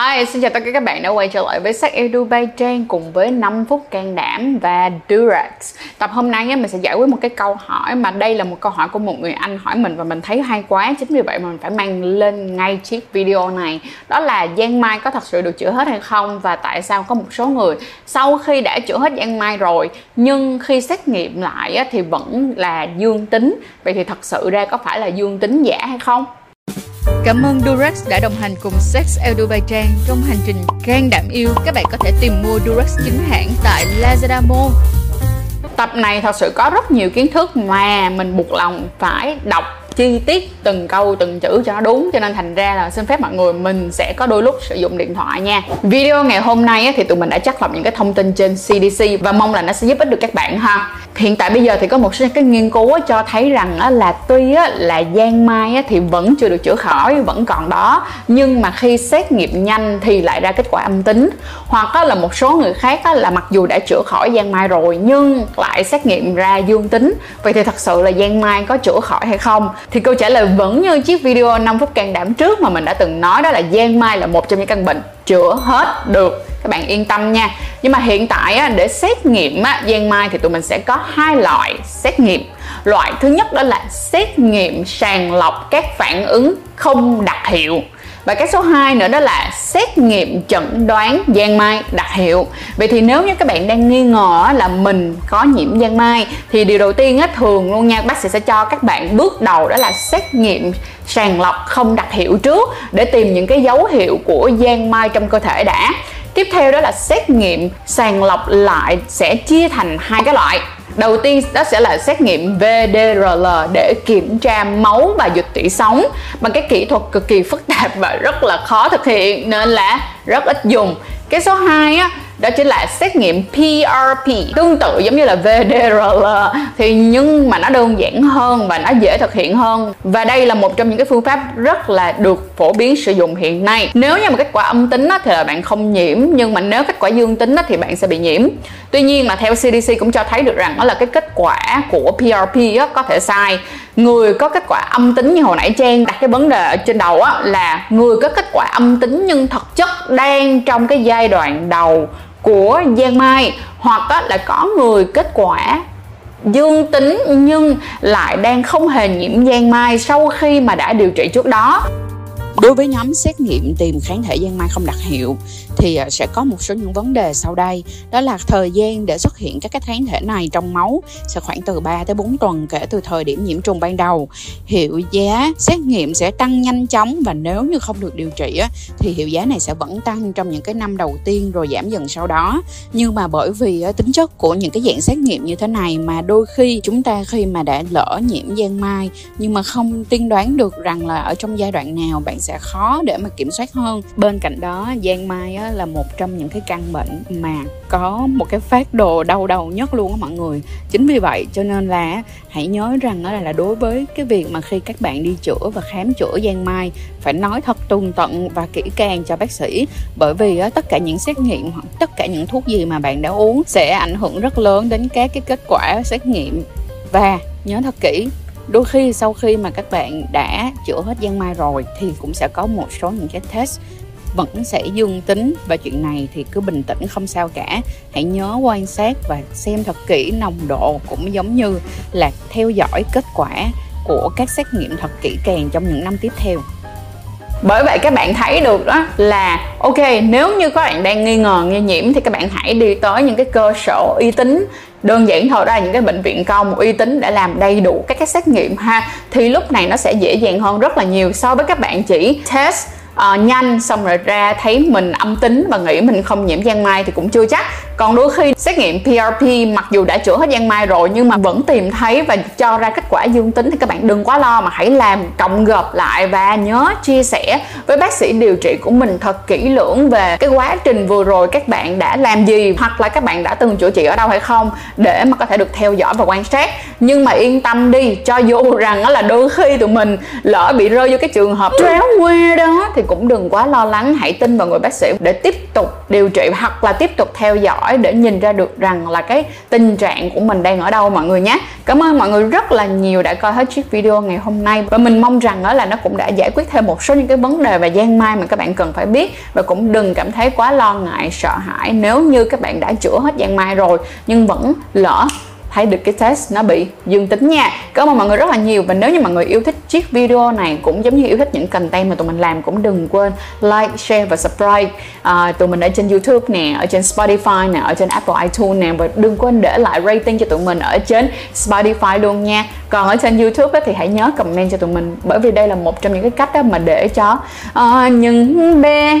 Hi, xin chào tất cả các bạn đã quay trở lại với sách Edu Bay Trang cùng với 5 phút can đảm và Durex. Tập hôm nay mình sẽ giải quyết một cái câu hỏi mà đây là một câu hỏi của một người anh hỏi mình và mình thấy hay quá. Chính vì vậy mà mình phải mang lên ngay chiếc video này. Đó là giang mai có thật sự được chữa hết hay không và tại sao có một số người sau khi đã chữa hết giang mai rồi nhưng khi xét nghiệm lại thì vẫn là dương tính. Vậy thì thật sự ra có phải là dương tính giả hay không? Cảm ơn Durex đã đồng hành cùng Sex El Bay Trang trong hành trình can đảm yêu. Các bạn có thể tìm mua Durex chính hãng tại Lazada Mall. Tập này thật sự có rất nhiều kiến thức mà mình buộc lòng phải đọc chi tiết từng câu, từng chữ cho nó đúng. Cho nên thành ra là xin phép mọi người, mình sẽ có đôi lúc sử dụng điện thoại nha. Video ngày hôm nay thì tụi mình đã chắc lọc những cái thông tin trên CDC và mong là nó sẽ giúp ích được các bạn ha. Hiện tại bây giờ thì có một số cái nghiên cứu cho thấy rằng là tuy là giang mai thì vẫn chưa được chữa khỏi, vẫn còn đó. Nhưng mà khi xét nghiệm nhanh thì lại ra kết quả âm tính. Hoặc là một số người khác là mặc dù đã chữa khỏi giang mai rồi nhưng lại xét nghiệm ra dương tính. Vậy thì thật sự là giang mai có chữa khỏi hay không? Thì câu trả lời vẫn như chiếc video 5 phút can đảm trước mà mình đã từng nói đó là giang mai là một trong những căn bệnh chữa hết được. Các bạn yên tâm nha. Nhưng mà hiện tại á, để xét nghiệm á, giang mai thì tụi mình sẽ có hai loại xét nghiệm. Loại thứ nhất đó là xét nghiệm sàng lọc các phản ứng không đặc hiệu và cái số 2 nữa đó là xét nghiệm chẩn đoán giang mai đặc hiệu. Vậy thì nếu như các bạn đang nghi ngờ là mình có nhiễm giang mai thì điều đầu tiên á, thường luôn nha bác sĩ sẽ cho các bạn bước đầu đó là xét nghiệm sàng lọc không đặc hiệu trước để tìm những cái dấu hiệu của giang mai trong cơ thể đã. Tiếp theo đó là xét nghiệm sàng lọc lại sẽ chia thành hai cái loại. Đầu tiên đó sẽ là xét nghiệm VDRL để kiểm tra máu và dịch tủy sống bằng cái kỹ thuật cực kỳ phức tạp và rất là khó thực hiện, nên là rất ít dùng. Cái số 2 á đó chính là xét nghiệm PRP tương tự giống như là VDRL thì nhưng mà nó đơn giản hơn và nó dễ thực hiện hơn. Và đây là một trong những cái phương pháp rất là được phổ biến sử dụng hiện nay. Nếu như mà kết quả âm tính thì là bạn không nhiễm, nhưng mà nếu kết quả dương tính thì bạn sẽ bị nhiễm. Tuy nhiên là theo CDC cũng cho thấy được rằng đó là cái kết quả của PRP có thể sai. Người có kết quả âm tính như hồi nãy trang đặt cái vấn đề ở trên đầu á, là người có kết quả âm tính nhưng thực chất đang trong cái giai đoạn đầu của Giang Mai, hoặc là có người kết quả dương tính nhưng lại đang không hề nhiễm Giang Mai sau khi mà đã điều trị trước đó. Đối với nhóm xét nghiệm tìm kháng thể giang mai không đặc hiệu, thì à, sẽ có một số những vấn đề sau đây. Đó là thời gian để xuất hiện các cái kháng thể này trong máu sẽ khoảng từ 3 tới 4 tuần kể từ thời điểm nhiễm trùng ban đầu. Hiệu giá xét nghiệm sẽ tăng nhanh chóng và nếu như không được điều trị thì hiệu giá này sẽ vẫn tăng trong những cái năm đầu tiên rồi giảm dần sau đó. Nhưng mà bởi vì tính chất của những cái dạng xét nghiệm như thế này mà đôi khi chúng ta khi mà đã lỡ nhiễm giang mai nhưng mà không tiên đoán được rằng là ở trong giai đoạn nào bạn sẽ khó để mà kiểm soát hơn. Bên cạnh đó giang mai á, là một trong những cái căn bệnh mà có một cái phát đồ đau đầu nhất luôn á mọi người. Chính vì vậy cho nên là hãy nhớ rằng đó là đối với cái việc mà khi các bạn đi chữa và khám chữa giang mai phải nói thật tường tận và kỹ càng cho bác sĩ. Bởi vì á, tất cả những xét nghiệm hoặc tất cả những thuốc gì mà bạn đã uống sẽ ảnh hưởng rất lớn đến các cái kết quả xét nghiệm. Và nhớ thật kỹ đôi khi sau khi mà các bạn đã chữa hết giang mai rồi thì cũng sẽ có một số những cái test vẫn sẽ dương tính. Và chuyện này thì cứ bình tĩnh, không sao cả. Hãy nhớ quan sát và xem thật kỹ nồng độ cũng giống như là theo dõi kết quả của các xét nghiệm thật kỹ càng trong những năm tiếp theo bởi vậy các bạn thấy được đó là ok nếu như các bạn đang nghi ngờ nghi nhiễm thì các bạn hãy đi tới những cái cơ sở uy tín. Đơn giản thôi đó là những cái bệnh viện công uy tín để làm đầy đủ các cái xét nghiệm ha. Thì lúc này nó sẽ dễ dàng hơn rất là nhiều so với các bạn chỉ test uh, nhanh xong rồi ra thấy mình âm tính và nghĩ mình không nhiễm giang mai thì cũng chưa chắc còn đôi khi xét nghiệm PRP mặc dù đã chữa hết giang mai rồi, nhưng mà vẫn tìm thấy và cho ra kết quả dương tính. Thì các bạn đừng quá lo mà hãy làm cộng gộp lại và nhớ chia sẻ với bác sĩ điều trị của mình thật kỹ lưỡng về cái quá trình vừa rồi các bạn đã làm gì hoặc là các bạn đã từng chữa trị ở đâu hay không để mà có thể được theo dõi và quan sát. Nhưng mà yên tâm đi, cho dù rằng là đôi khi tụi mình lỡ bị rơi vô cái trường hợp tréo que đó thì cũng đừng quá lo lắng. Hãy tin vào người bác sĩ để tiếp tục điều trị hoặc là tiếp tục theo dõi hỏi để nhìn ra được rằng là cái tình trạng của mình đang ở đâu mọi người nhé. Cảm ơn mọi người rất là nhiều đã coi hết chiếc video ngày hôm nay. Và mình mong rằng đó là nó cũng đã giải quyết thêm một số những cái vấn đề và gian mai mà các bạn cần phải biết. Và cũng đừng cảm thấy quá lo ngại, sợ hãi nếu như các bạn đã chữa hết gian mai rồi nhưng vẫn lỡ thấy được cái test nó bị dương tính nha. Cảm ơn mọi người rất là nhiều. Và nếu như mọi người yêu thích chiếc video này cũng giống như yêu thích những content mà tụi mình làm cũng đừng quên like share và subscribe. À, tụi mình ở trên youtube nè ở trên spotify nè ở trên apple itunes nè. Và đừng quên để lại rating cho tụi mình ở trên spotify luôn nha còn ở trên youtube thì hãy nhớ comment cho tụi mình bởi vì đây là một trong những cái cách đó mà để cho uh, những bé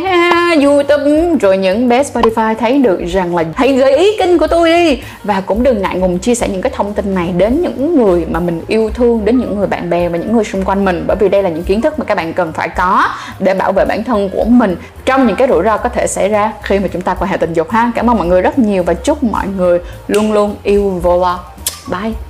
youtube rồi những bé spotify thấy được rằng là hãy gợi ý kênh của tôi đi. Và cũng đừng ngại ngùng chia sẻ những cái thông tin này đến những người mà mình yêu thương đến những người bạn bè và những người xung quanh mình bởi vì đây là những kiến thức mà các bạn cần phải có để bảo vệ bản thân của mình trong những cái rủi ro có thể xảy ra khi mà chúng ta quan hệ tình dục ha. Cảm ơn mọi người rất nhiều và chúc mọi người luôn luôn yêu vô lo. Bye.